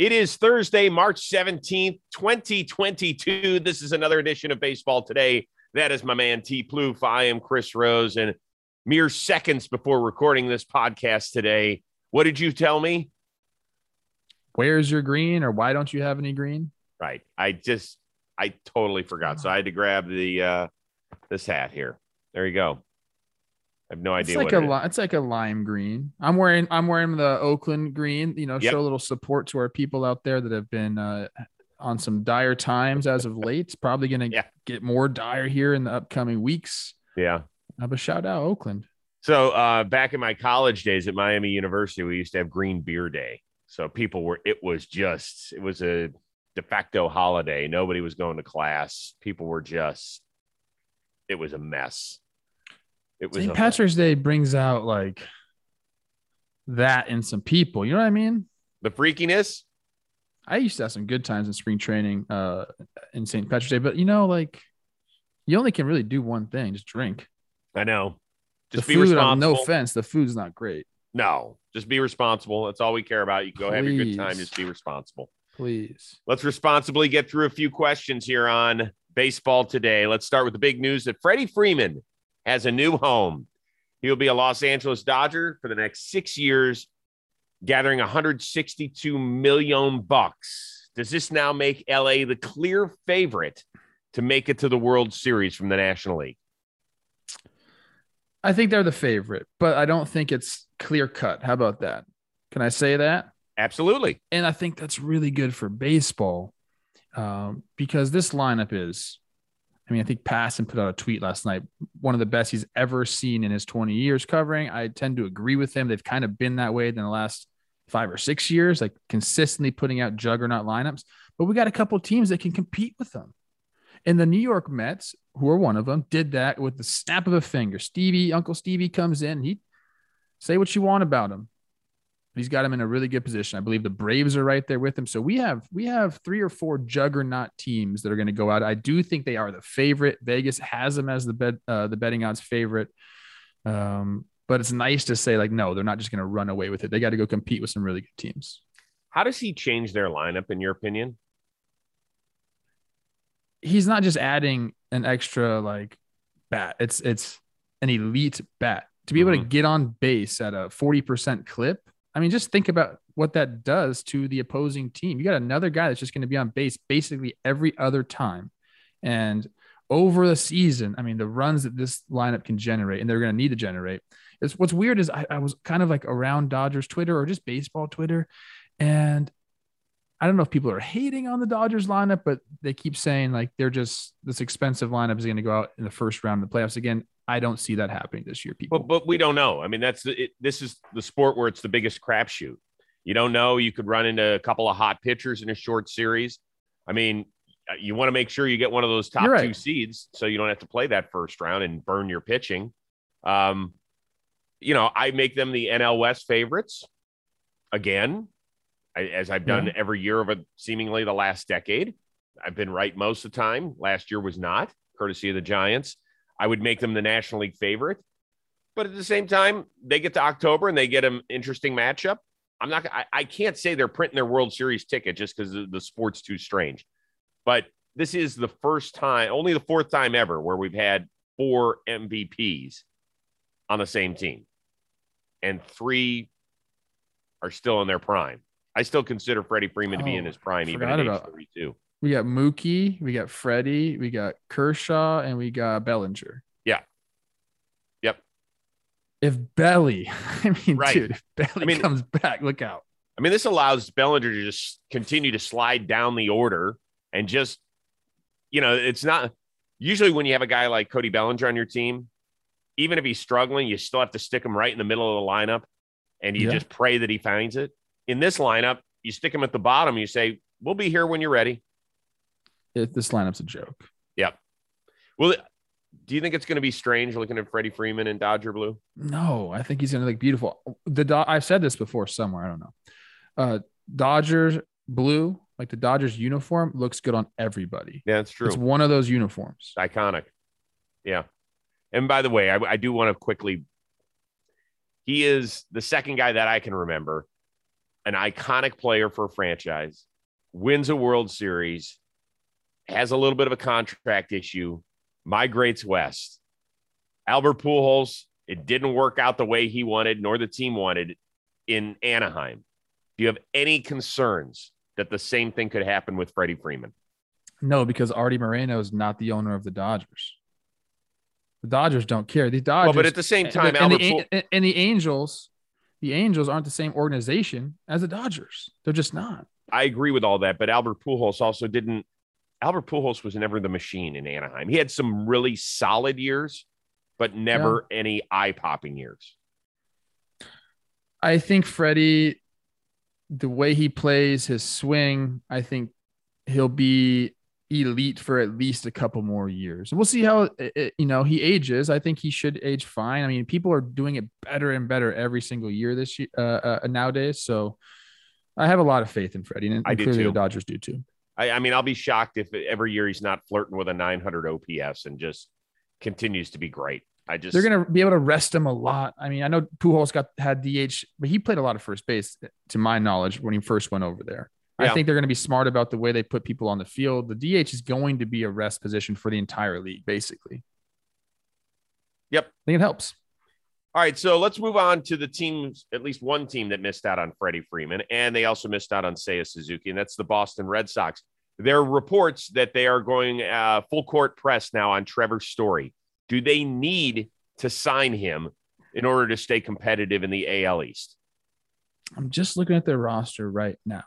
It is Thursday, March 17th, 2022. This is another edition of Baseball Today. That is my man T. Plouffe. I am Chris Rose. And mere seconds before recording this podcast today, what did you tell me? Where's your green or why don't you have any green? Right. I just, I totally forgot. So I had to grab the, uh, this hat here. There you go. I have no idea. It's like a it's like a lime green. I'm wearing I'm wearing the Oakland green. You know, Yep. show a little support to our people out there that have been uh, on some dire times as of late. It's probably going to Yeah. get more dire here in the upcoming weeks. Yeah. Uh, but shout out Oakland. So uh, back in my college days at Miami University, we used to have Green Beer Day. So people were, it was just, it was a de facto holiday. Nobody was going to class. People were just, it was a mess. It was St. Patrick's Day brings out like that in some people. You know what I mean? the freakiness. I used to have some good times in spring training uh, in St. Patrick's Day, but you know, like you only can really do one thing: just drink. I know. Just the be food, responsible. no offense, the food's not great. No, just be responsible. That's all we care about. You go have a good time. Just be responsible. Please. Let's responsibly get through a few questions here on baseball today. Let's start with the big news that Freddie Freeman has a new home. He will be a Los Angeles Dodger for the next six years, gathering 162 million bucks. Does this now make LA the clear favorite to make it to the World Series from the National League? I think they're the favorite, but I don't think it's clear cut. How about that? Can I say that? Absolutely. And I think that's really good for baseball um, because this lineup is, I mean, I think Passan put out a tweet last night, one of the best he's ever seen in his 20 years covering. I tend to agree with him. They've kind of been that way in the last five or six years, like consistently putting out juggernaut lineups. But we got a couple teams that can compete with them. And the New York Mets, who are one of them, did that with the snap of a finger. Stevie, Uncle Stevie comes in. He say what you want about him. He's got him in a really good position. I believe the Braves are right there with him. So we have we have three or four juggernaut teams that are going to go out. I do think they are the favorite. Vegas has them as the bet uh, the betting odds favorite. Um, but it's nice to say like no, they're not just going to run away with it. They got to go compete with some really good teams. How does he change their lineup, in your opinion? he's not just adding an extra like bat. It's it's an elite bat to be able to get on base at a 40% clip. I mean, just think about what that does to the opposing team. You got another guy that's just going to be on base basically every other time. And over the season, I mean, the runs that this lineup can generate, and they're going to need to generate. It's, what's weird is I, I was kind of like around Dodgers Twitter or just baseball Twitter, and I don't know if people are hating on the Dodgers lineup, but they keep saying like they're just this expensive lineup is going to go out in the first round of the playoffs again. I don't see that happening this year, people. But but we don't know. I mean, that's the, it, this is the sport where it's the biggest crapshoot. You don't know. You could run into a couple of hot pitchers in a short series. I mean, uh, you want to make sure you get one of those top right. two seeds, so you don't have to play that first round and burn your pitching. Um, you know, I make them the NL West favorites again, I, as I've done Yeah. every year of a seemingly the last decade. I've been right most of the time. Last year was not, courtesy of the Giants. I would make them the National League favorite. But at the same time, they get to October and they get an interesting matchup. I'm not. I, I can't say they're printing their World Series ticket just because the, sport's too strange. But this is the first time, only the fourth time ever, where we've had four MVPs on the same team, and three are still in their prime. I still consider Freddie Freeman to be in Oh, his prime, even at age about- 32. We got Mookie, we got Freddie, we got Kershaw, and we got Bellinger. Yeah. Yep. If Belly, I mean, Right. dude, if Belly I mean- comes back, look out. I mean, this allows Bellinger to just continue to slide down the order and just, you know, it's not usually when you have a guy like Cody Bellinger on your team, even if he's struggling, you still have to stick him right in the middle of the lineup and you Yeah. just pray that he finds it. In this lineup, you stick him at the bottom, you say, We'll be here when you're ready. It, this lineup's a joke. Yep. Well, do you think it's going to be strange looking at Freddie Freeman in Dodger blue? No, I think he's gonna look beautiful. The Do- I've said this before somewhere. I don't know. Uh, Dodgers blue, like the Dodgers uniform, looks good on everybody. Yeah, that's true. It's one of those uniforms. iconic. Yeah. And by the way, I, I do want to quickly. He is the second guy that I can remember an iconic player for a franchise, wins a World Series, has a little bit of a contract issue, migrates west. Albert Pujols, it didn't work out the way he wanted, nor the team wanted in Anaheim. Do you have any concerns that the same thing could happen with Freddie Freeman? No, because Artie Moreno is not the owner of the Dodgers. The Dodgers don't care. The Dodgers, well, but at the same time, and, the, and the Angels, the Angels aren't the same organization as the Dodgers. They're just not. I agree with all that, but Albert Pujols also didn't. Albert Pujols was never the machine in Anaheim. He had some really solid years, but never any eye popping years. I think Freddie, the way he plays his swing, I think he'll be elite for at least a couple more years. And We'll see how it, you know he ages. I think he should age fine. I mean, people are doing it better and better every single year this year uh, uh, nowadays. So I have a lot of faith in Freddie, and, I do clearly too. the Dodgers do too. I, I mean, I'll be shocked if every year he's not flirting with a 900 OPS and just continues to be great. I just They're going to be able to rest him a lot. I mean, I know Pujols got had DH, but he played a lot of first base, to my knowledge, when he first went over there. Yeah. I think they're going to be smart about the way they put people on the field. The DH is going to be a rest position for the entire league, basically. Yep. I think it helps. All right, so let's move on to the teams, at least one team that missed out on Freddie Freeman, and they also missed out on Seiya Suzuki, and that's the Boston Red Sox. There are reports that they are going uh, full court press now on Trevor Story. Do they need to sign him in order to stay competitive in the AL East? I'm just looking at their roster right now.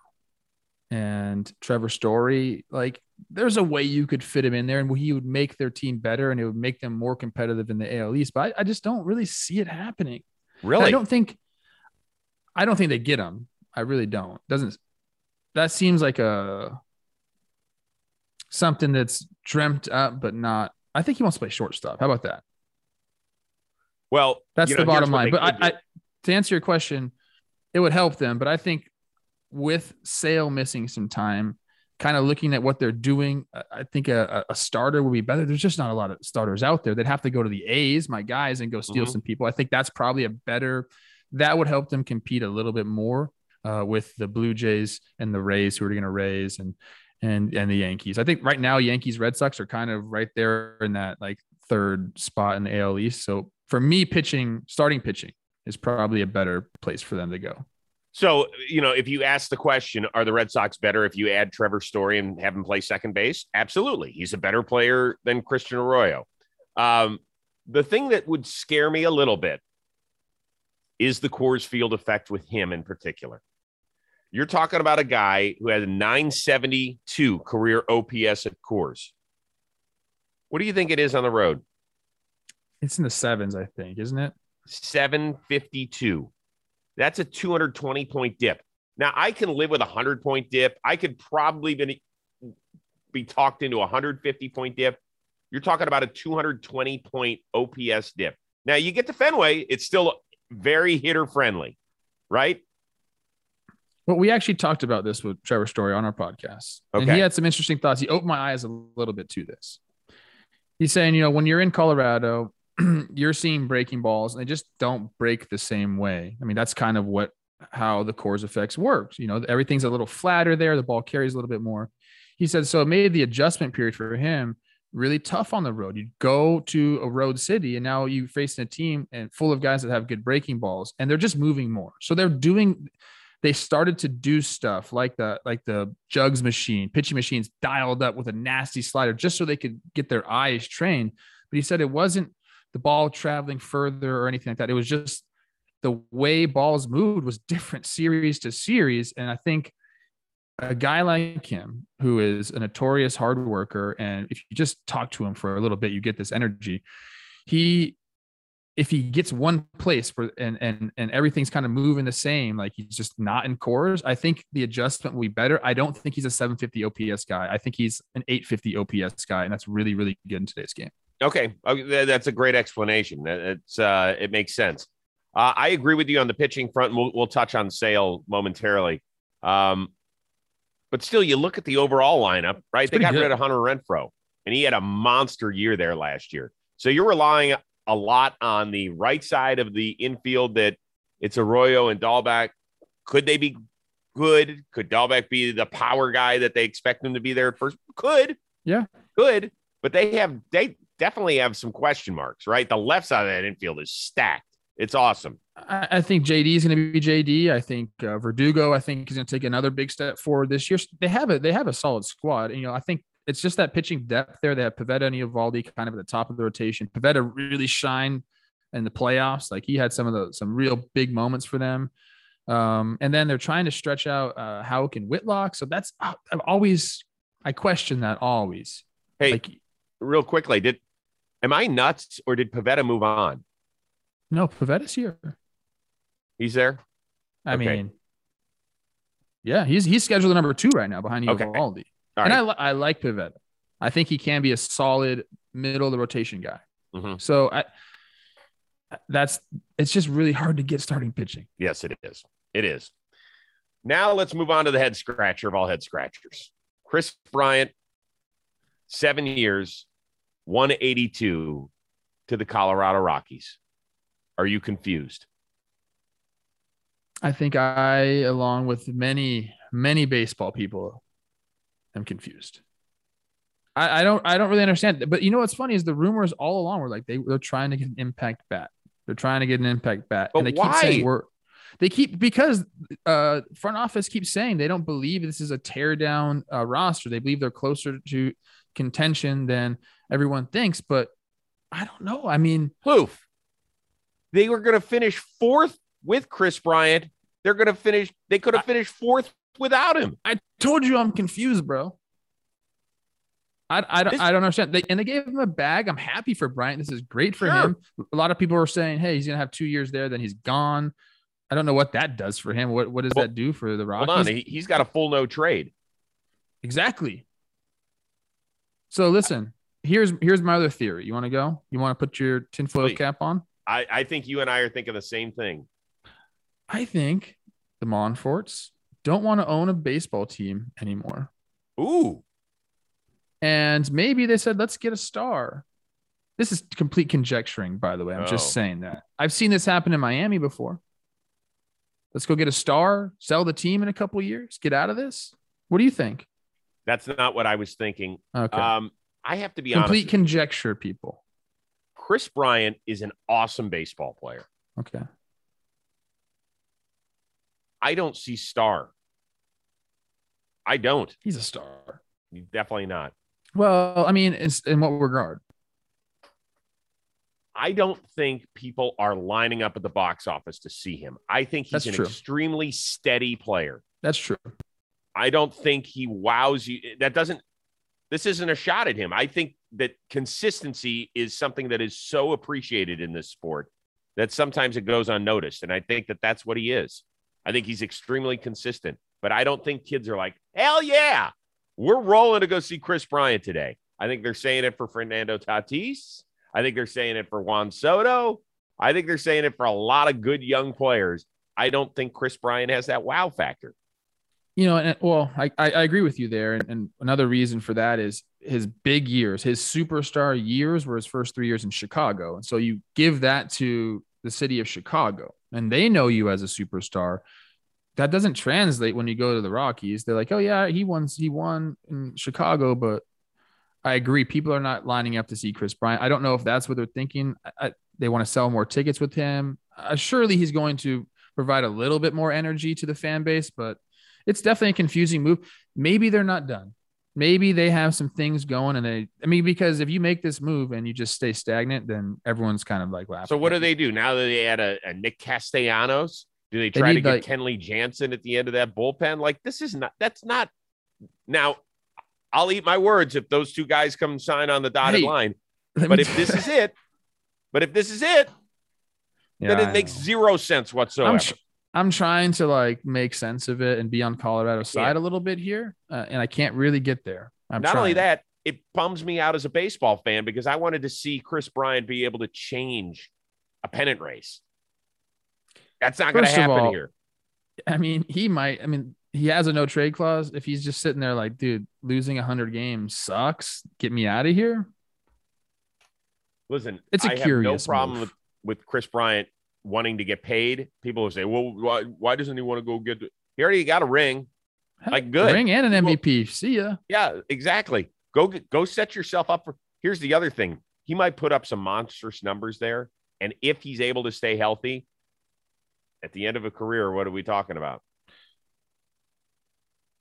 And Trevor Story, like, there's a way you could fit him in there and he would make their team better and it would make them more competitive in the AL East. But I, I just don't really see it happening. Really? I don't think I don't think they get him. I really don't. Doesn't that seems like a something that's dreamt up but not I think he wants to play shortstop. How about that? well, That's the know, bottom line. But I. I to answer your question, it would help them, but I think with Sale missing some time, kind of looking at what they're doing, I- think a, a starter would be better. There's just not a lot of starters out there. They'd have to go to the A's, my guys, and go steal Mhm. some people. I think that's probably a better. That would help them compete a little bit more uh, with the Blue Jays and the Rays, who are going to raise and and and the Yankees. I think right now Yankees Red Sox are kind of right there in that like third spot in the AL East. So for me, pitching, starting pitching is probably a better place for them to go. So, you know, if you ask the question, are the Red Sox better if you add Trevor Story and have him play second base? Absolutely. He's a better player than Christian Arroyo. Um, the thing that would scare me a little bit is the Coors Field effect with him in particular. You're talking about a guy who has a 972 career OPS at Coors. What do you think it is on the road? It's in the sevens, I think, isn't it? 752. That's a 220 point dip. Now I can live with a 100 point dip. I could probably be, be talked into a 150 point dip. You're talking about a 220 point OPS dip. Now you get to Fenway, it's still very hitter friendly, right? Well, we actually talked about this with Trevor Story on our podcast. And he had some interesting thoughts. He opened my eyes a little bit to this. He's saying, you know, when you're in Colorado, you're seeing breaking balls and they just don't break the same way. I mean, that's kind of what how the Coors effects works. You know, everything's a little flatter there, the ball carries a little bit more. He said so it made the adjustment period for him really tough on the road. You go to a road city and now you face a team and full of guys that have good breaking balls and they're just moving more. So they're doing they started to do stuff like the like the jugs machine, pitching machines dialed up with a nasty slider just so they could get their eyes trained. But he said it wasn't the ball traveling further or anything like that. It was just the way balls moved was different series to series. And I think a guy like him, who is a notorious hard worker, and if you just talk to him for a little bit, you get this energy. He if he gets one place for and and and everything's kind of moving the same, like he's just not in Coors, I think the adjustment will be better. I don't think he's a 750 OPS guy. I think he's an 850 OPS guy, and that's really really good in today's game. Okay, okay, that's a great explanation. It's uh, it makes sense. Uh, I agree with you on the pitching front. and We'll, we'll touch on Sale momentarily. Um, but still, you look at the overall lineup, right? They got good. rid of Hunter Renfroe, and he had a monster year there last year. So you're relying a lot on the right side of the infield that it's Arroyo and Dalbec. Could they be Good. Could Dalbec be the power guy that they expect him to be there at first? Could. Yeah. Could. But they have they definitely have some question marks, right? The left side of that infield is stacked. It's awesome. I, I think JD is going to be JD. I think uh, Verdugo. I think is going to take another big step forward this year. They have it. They have a solid squad. And, you know, I think it's just that pitching depth there. They have Pivetta and Eovaldi kind of at the top of the rotation. Pivetta really shined in the playoffs. Like he had some of the some real big moments for them. Um, and then they're trying to stretch out uh, Houck and Whitlock. So that's I've always I question that always. Hey, Like real quickly, did am I nuts or did Pivetta move on? no, Pivetta's here. He's there. I Okay. mean, yeah, he's he's scheduled number two right now behind Okay. All and I, right. I like Pivetta. I think he can be a solid middle of the rotation guy. Mhm. So I, that's it's just really hard to get starting pitching. Yes, it is. It is. Now let's move on to the head scratcher of all head scratchers. Kris Bryant, seven years, 182 to the Colorado Rockies. Are you confused? I think I, along with many many baseball people, am confused. I, I don't I don't really understand. But you know what's funny is the rumors all along were like they they're trying to get an impact bat. They're trying to get an impact bat, But and they why? keep saying we're. They keep because uh, front office keeps saying they don't believe this is a tear down uh, roster. They believe they're closer to contention than everyone thinks. But I don't know. I mean, Poof. They were going to finish fourth with Kris Bryant. They're going to finish, they could have finished fourth without him. I told you I'm confused, bro. I, I, don't, I don't understand. They, and they gave him a bag. I'm happy for Bryant. This is great for Sure. him. A lot of people are saying, hey, he's going to have two years there, then he's gone. I don't know what that does for him. What, what does Well, that do for the Hold Rockies? on. He, he's got a full no trade. Exactly. So listen, here's here's my other theory. You want to go? You want to put your tinfoil Please. cap on? I, I think you and I are thinking the same thing. I think the Monforts don't want to own a baseball team anymore. Ooh. And maybe they said, let's get a star. This is complete conjecturing, by the way. I'm Oh. just saying that. I've seen this happen in Miami before. Let's go get a star, sell the team in a couple years, get out of this. What do you think? That's not what I was thinking. Okay. Um, I have to be complete honest. conjecture, people. Kris Bryant is an awesome baseball player. Okay. I don't see star. I don't. He's a star. Definitely not. Well, I mean, in what regard? I don't think people are lining up at the box office to see him. I think he's That's an true. extremely steady player. That's true. I don't think he wows you. That doesn't, this isn't a shot at him. I think that consistency is something that is so appreciated in this sport that sometimes it goes unnoticed. And I think that that's what he is. I think he's extremely consistent, but I don't think kids are like, hell yeah, we're rolling to go see Kris Bryant today. I think they're saying it for Fernando Tatis. I think they're saying it for Juan Soto. I think they're saying it for a lot of good young players. I don't think Kris Bryant has that wow factor. You know, and uh, well, I, I I agree with you there. And, and another reason for that is his big years, his superstar years were his first three years in Chicago. And so you give that to the city of Chicago and they know you as a superstar. That doesn't translate when you go to the Rockies. They're like, oh yeah, he won, he won in Chicago, but I agree. People are not lining up to see Kris Bryant. I don't know if that's what they're thinking. I, they want to sell more tickets with him. Uh, surely he's going to provide a little bit more energy to the fan base, but it's definitely a confusing move. Maybe they're not done. Maybe they have some things going and they, I mean, because if you make this move and you just stay stagnant, then everyone's kind of like laughing. So what do they do now that they add a, a Nick Castellanos? Do they They try to get like- Kenley Jansen at the end of that bullpen? Like this is not. That's not. Now, I'll eat my words if those two guys come sign on the dotted Hey, line. But if this is it, but if this is it, then Yeah, I it makes know. zero sense whatsoever. I'm, I'm trying to like make sense of it and be on Colorado's side can't. a little bit here, uh, and I can't really get there. I'm Not only that, it bums me out as a baseball fan because I wanted to see Kris Bryant be able to change a pennant race. That's not going to happen all, here. I mean, he might. I mean, he has a no trade clause. If he's just sitting there like, dude, losing 100 games sucks. Get me out of here. Listen, It's a I have no curious problem with, with Kris Bryant wanting to get paid. People will say, "Well, why, why doesn't he want to go get?" The... He already got a ring. Like good ring and an MVP. See ya. Yeah, exactly. Go go set yourself up for. Here's the other thing. He might put up some monstrous numbers there, and if he's able to stay healthy, at the end of a career, what are we talking about?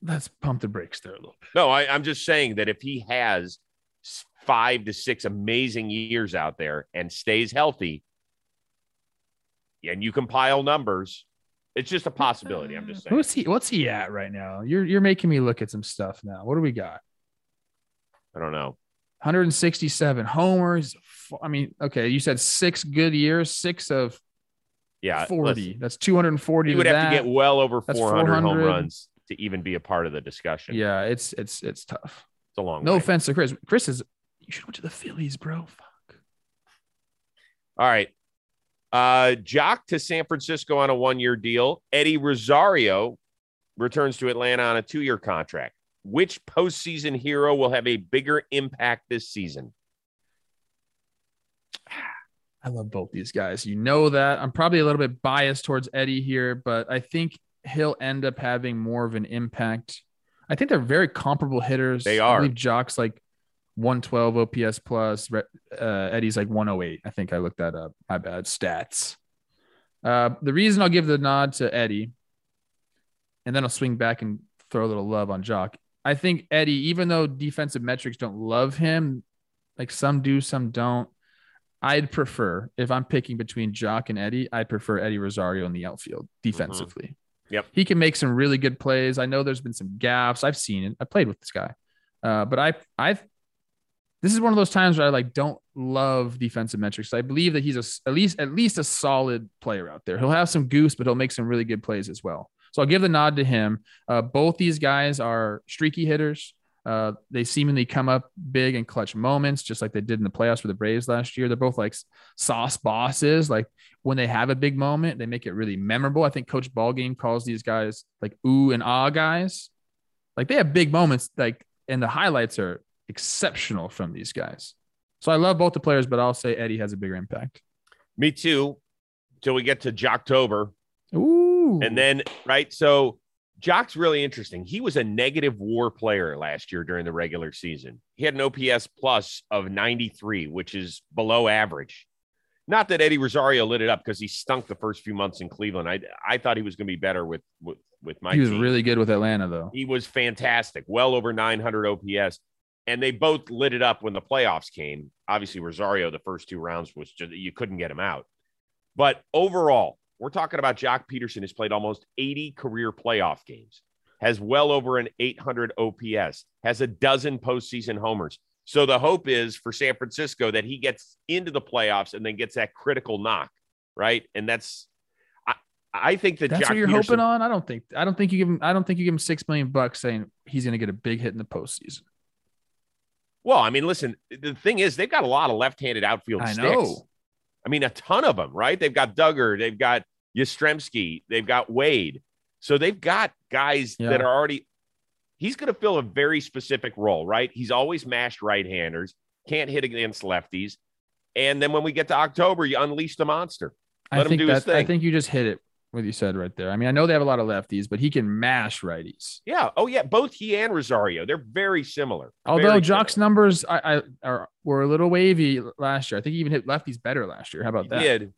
Let's pump the brakes there a little bit. No, I, I'm just saying that if he has five to six amazing years out there and stays healthy, and you compile numbers, it's just a possibility. I'm just saying. Who's he? What's he at right now? You're you're making me look at some stuff now. What do we got? I don't know. 167 homers. I mean, okay, you said six good years, six of yeah 40. Listen, That's 240. You would have that. to get well over 400, 400, home runs to even be a part of the discussion. Yeah, it's it's it's tough. It's a long. No way. offense to Chris. Chris is. You should go to the Phillies, bro. Fuck. All right. Uh, Joc to San Francisco on a one-year deal. Eddie Rosario returns to Atlanta on a two-year contract. Which postseason hero will have a bigger impact this season? I love both these guys. You know that. I'm probably a little bit biased towards Eddie here, but I think he'll end up having more of an impact. I think they're very comparable hitters. They are. I believe Joc's like 112 OPS plus. Uh, Eddie's like 108. I think I looked that up. My bad. Stats. Uh, the reason I'll give the nod to Eddie, and then I'll swing back and throw a little love on Joc. I think Eddie, even though defensive metrics don't love him, like some do, some don't. I'd prefer if I'm picking between Joc and Eddie, I'd prefer Eddie Rosario in the outfield defensively. Mm-hmm. Yep. He can make some really good plays. I know there's been some gaps. I've seen it. I played with this guy. Uh, but I I this is one of those times where I like don't love defensive metrics. I believe that he's a, at least at least a solid player out there. He'll have some goose, but he'll make some really good plays as well. So I'll give the nod to him. Uh, both these guys are streaky hitters. Uh, they seemingly come up big and clutch moments, just like they did in the playoffs for the Braves last year. They're both like sauce bosses. Like when they have a big moment, they make it really memorable. I think Coach Ballgame calls these guys like ooh and ah guys. Like they have big moments, like and the highlights are exceptional from these guys. So I love both the players, but I'll say Eddie has a bigger impact. Me too. Till we get to Joctober. Ooh. And then right, so Joc's really interesting. He was a negative war player last year during the regular season. He had an OPS plus of 93, which is below average. Not that Eddie Rosario lit it up because he stunk the first few months in Cleveland. I I thought he was going to be better with with, with my He was team. really good with Atlanta though. He was fantastic, well over 900 OPS. And they both lit it up when the playoffs came. Obviously, Rosario, the first two rounds was just you couldn't get him out. But overall, we're talking about Joc Pederson has played almost 80 career playoff games, has well over an 800 OPS, has a dozen postseason homers. So the hope is for San Francisco that he gets into the playoffs and then gets that critical knock, right? And that's I, I think that that's what you're Pederson, hoping on. I don't think I don't think you give him I don't think you give him six million bucks saying he's going to get a big hit in the postseason. Well, I mean, listen, the thing is they've got a lot of left-handed outfield I sticks. know. I mean, a ton of them, right? They've got Duggar, they've got Yastrzemski, they've got Wade. So they've got guys Yeah. that are already. He's going to fill a very specific role, right? He's always mashed right-handers, can't hit against lefties, and then when we get to October, you unleash the monster. Let I him think do his that I think you just hit it what you said right there. I mean, I know they have a lot of lefties, but he can mash righties. Yeah. Oh, yeah. Both he and Rosario, they're very similar. Although Very Joc's similar. numbers I, I are were a little wavy last year. I think he even hit lefties better last year. How about He that? did,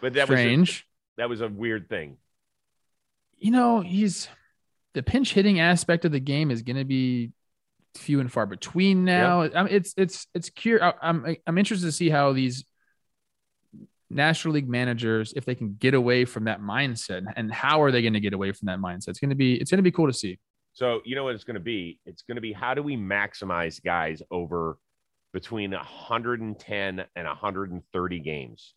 but that was a, Strange. that was a weird thing. you know, he's the pinch hitting aspect of the game is going to be few and far between now. I mean, it's it's it's curious. I'm I'm interested to see how these National League managers, if they can get away from that mindset, and how are they going to get away from that mindset? It's going to be it's going to be cool to see. So you know what it's going to be? It's going to be how do we maximize guys over between 110 and 130 games,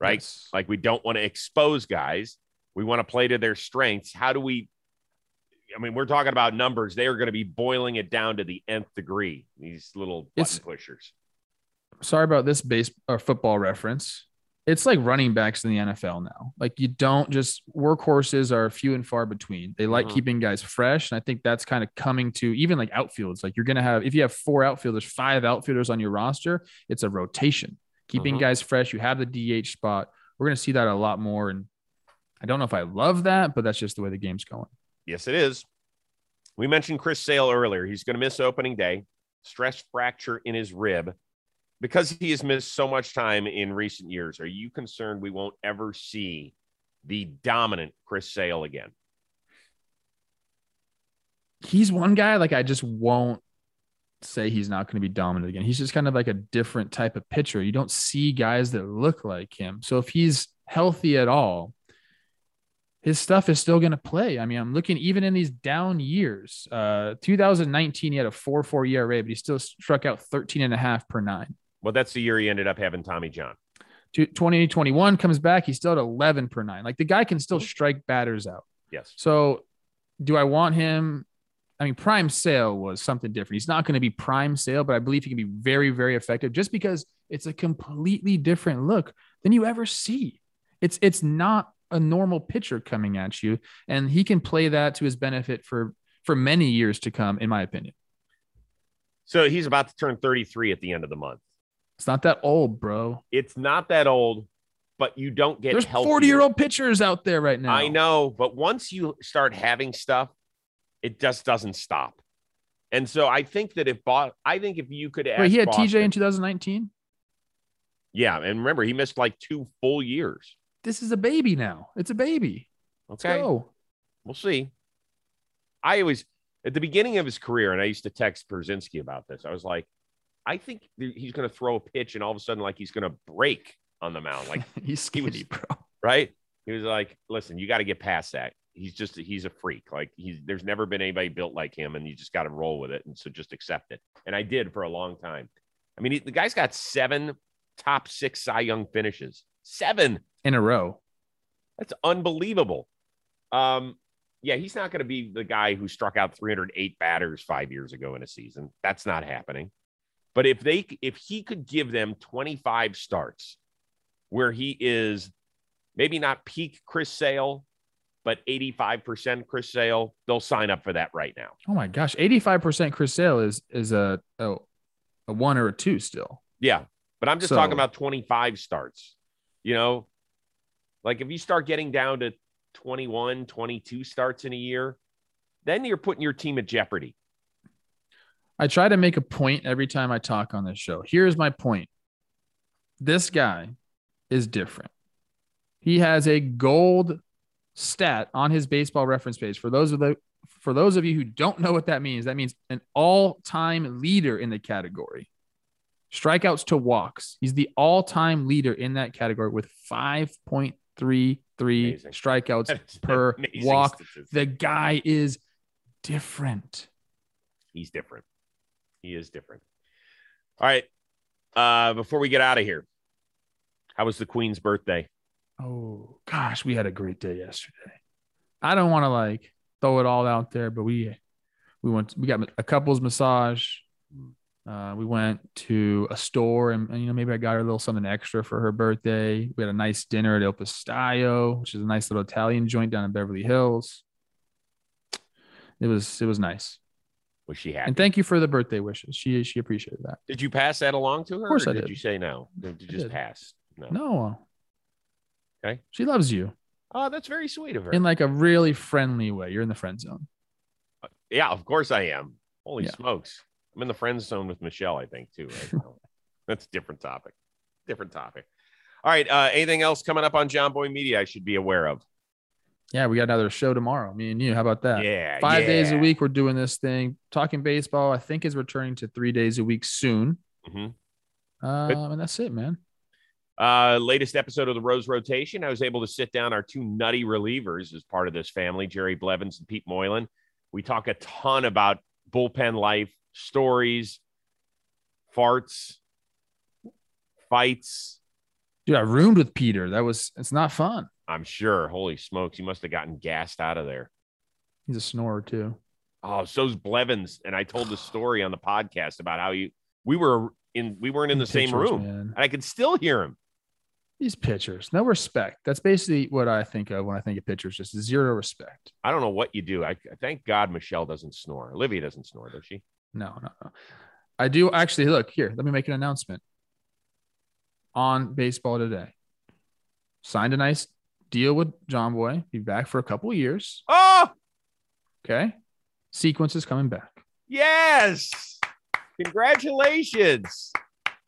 right? Yes. Like we don't want to expose guys. We want to play to their strengths. How do we? I mean, we're talking about numbers. They are going to be boiling it down to the nth degree. These little button It's- pushers. sorry about this base or football reference. It's like running backs in the NFL now. Like you don't just workhorses are few and far between. They like Mhm. keeping guys fresh. And I think that's kind of coming to even like outfields. Like you're going to have, if you have four outfielders, five outfielders on your roster, it's a rotation, keeping Mhm. guys fresh. You have the DH spot. We're going to see that a lot more. And I don't know if I love that, but that's just the way the game's going. Yes, it is. We mentioned Chris Sale earlier. He's going to miss opening day, stress fracture in his rib. Because he has missed so much time in recent years, are you concerned we won't ever see the dominant Chris Sale again? He's one guy like I just won't say he's not going to be dominant again. He's just kind of like a different type of pitcher. You don't see guys that look like him. So if he's healthy at all, his stuff is still going to play. I mean, I'm looking even in these down years. Uh, 2019, he had a 4 4 ERA, but he still struck out 13 and a half per nine. Well, that's the year he ended up having Tommy John. 2021 comes back, he's still at 11 per nine. Like the guy can still mm-hmm. strike batters out. Yes. So do I want him? I mean, prime sale was something different. He's not going to be prime sale, but I believe he can be very, very effective just because it's a completely different look than you ever see. It's it's not a normal pitcher coming at you, and he can play that to his benefit for for many years to come, in my opinion. So he's about to turn 33 at the end of the month. It's not that old, bro. It's not that old, but you don't get There's 40 year old pitchers out there right now. I know, but once you start having stuff, it just doesn't stop. And so I think that if bought, I think if you could ask Wait, he had Boston, TJ in 2019. Yeah, and remember he missed like two full years. This is a baby now. It's a baby. Let's Okay, go. we'll see. I always at the beginning of his career, and I used to text Brzezinski about this. I was like, I think he's going to throw a pitch, and all of a sudden, like he's going to break on the mound, like He's skinny, bro. right? He was like, listen, you got to get past that. He's just he's a freak. Like he's there's never been anybody built like him, and you just got to roll with it. And so just accept it. And I did for a long time. I mean, he, the guy's got seven top six Cy Young finishes. Seven. In a row. That's unbelievable. Um, yeah, he's not going to be the guy who struck out 308 batters five years ago in a season. That's not happening. But if they if he could give them 25 starts where he is maybe not peak Chris Sale, but 85% Chris Sale, they'll sign up for that right now. Oh my gosh. 85% Chris Sale is is a, a a one or a two still. Yeah. But I'm just So- talking about 25 starts. You know, like if you start getting down to 21, 22 starts in a year, then you're putting your team at jeopardy. I try to make a point every time I talk on this show. Here's my point. This guy is different. He has a gold stat on his baseball reference page. For those of the for those of you who don't know what that means, that means an all-time leader in the category. Strikeouts to walks. He's the all-time leader in that category with 5.33 Amazing. strikeouts per walk. statistic. The guy is different. He's different. He is different. All right. Uh, before we get out of here, how was the Queen's birthday? Oh gosh, we had a great day yesterday. I don't want to like throw it all out there, but we we went we got a couples massage. Uh, we went to a store and, and, you know maybe I got her a little something extra for her birthday. We had a nice dinner at Il Pastaio, which is a nice little Italian joint down in Beverly Hills. It was it was nice, Was she happy? and thank you for the birthday wishes. She she appreciated that. did you pass that along to her? Of course or I did. did. you say no? Did you I just did. pass? No. No, Okay. she loves you Oh, that's very sweet of her. in like a really friendly way. You're in the friend zone. yeah, of course I am. Holy Yeah. smokes. I'm in the friend zone with Michelle, I think, too. Right that's a different topic. Different topic. All right. Uh, anything else coming up on Jomboy Media I should be aware of? Yeah, we got another show tomorrow. Me and you. How about that? Yeah. Five days a week, we're doing this thing. Talking baseball, I think, is returning to three days a week soon. Mhm. Um, and that's it, man. Uh, latest episode of the Rose Rotation. I was able to sit down our two nutty relievers as part of this family, Jerry Blevins and Pete Moylan. We talk a ton about bullpen life, stories, farts, fights. Dude, I roomed with Peter. That was it's not fun. I'm sure. Holy smokes, he must have gotten gassed out of there. He's a snorer too. Oh, so's Blevins. And I told the story on the podcast about how you we were in we weren't in the same room, man. and I could still hear him. These pitchers, no respect. That's basically what I think of when I think of pitchers. Just zero respect. I don't know what you do. I thank God Michelle doesn't snore. Olivia doesn't snore, does she? No, no, no. I do actually look here. Let me make an announcement on baseball today. Signed a nice deal with Jomboy. Be back for a couple of years. Oh, Okay. Sequence is coming back. Yes. Congratulations.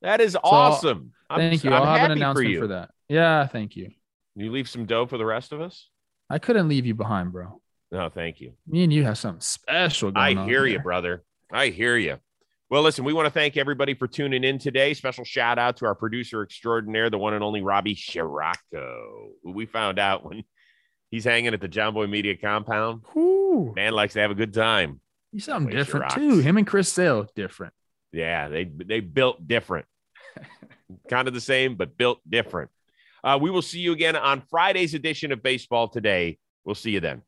That is awesome. I'm- Thank you. I'm I'll have an announcement you. for that. Yeah, thank you. You leave some dough for the rest of us? I couldn't leave you behind, bro. No, thank you. Me and you have something special going I hear you, brother. I hear you. Well, listen, we want to thank everybody for tuning in today. Special shout out to our producer extraordinaire, the one and only Robbie Scirocco, who we found out when he's hanging at the Jomboy Media compound. Whew. Man likes to have a good time. He's something different too. Him and Chris Sale, different. Yeah, they they built different. kind of the same, but built different. Uh, we will see you again on Friday's edition of Baseball Today. We'll see you then.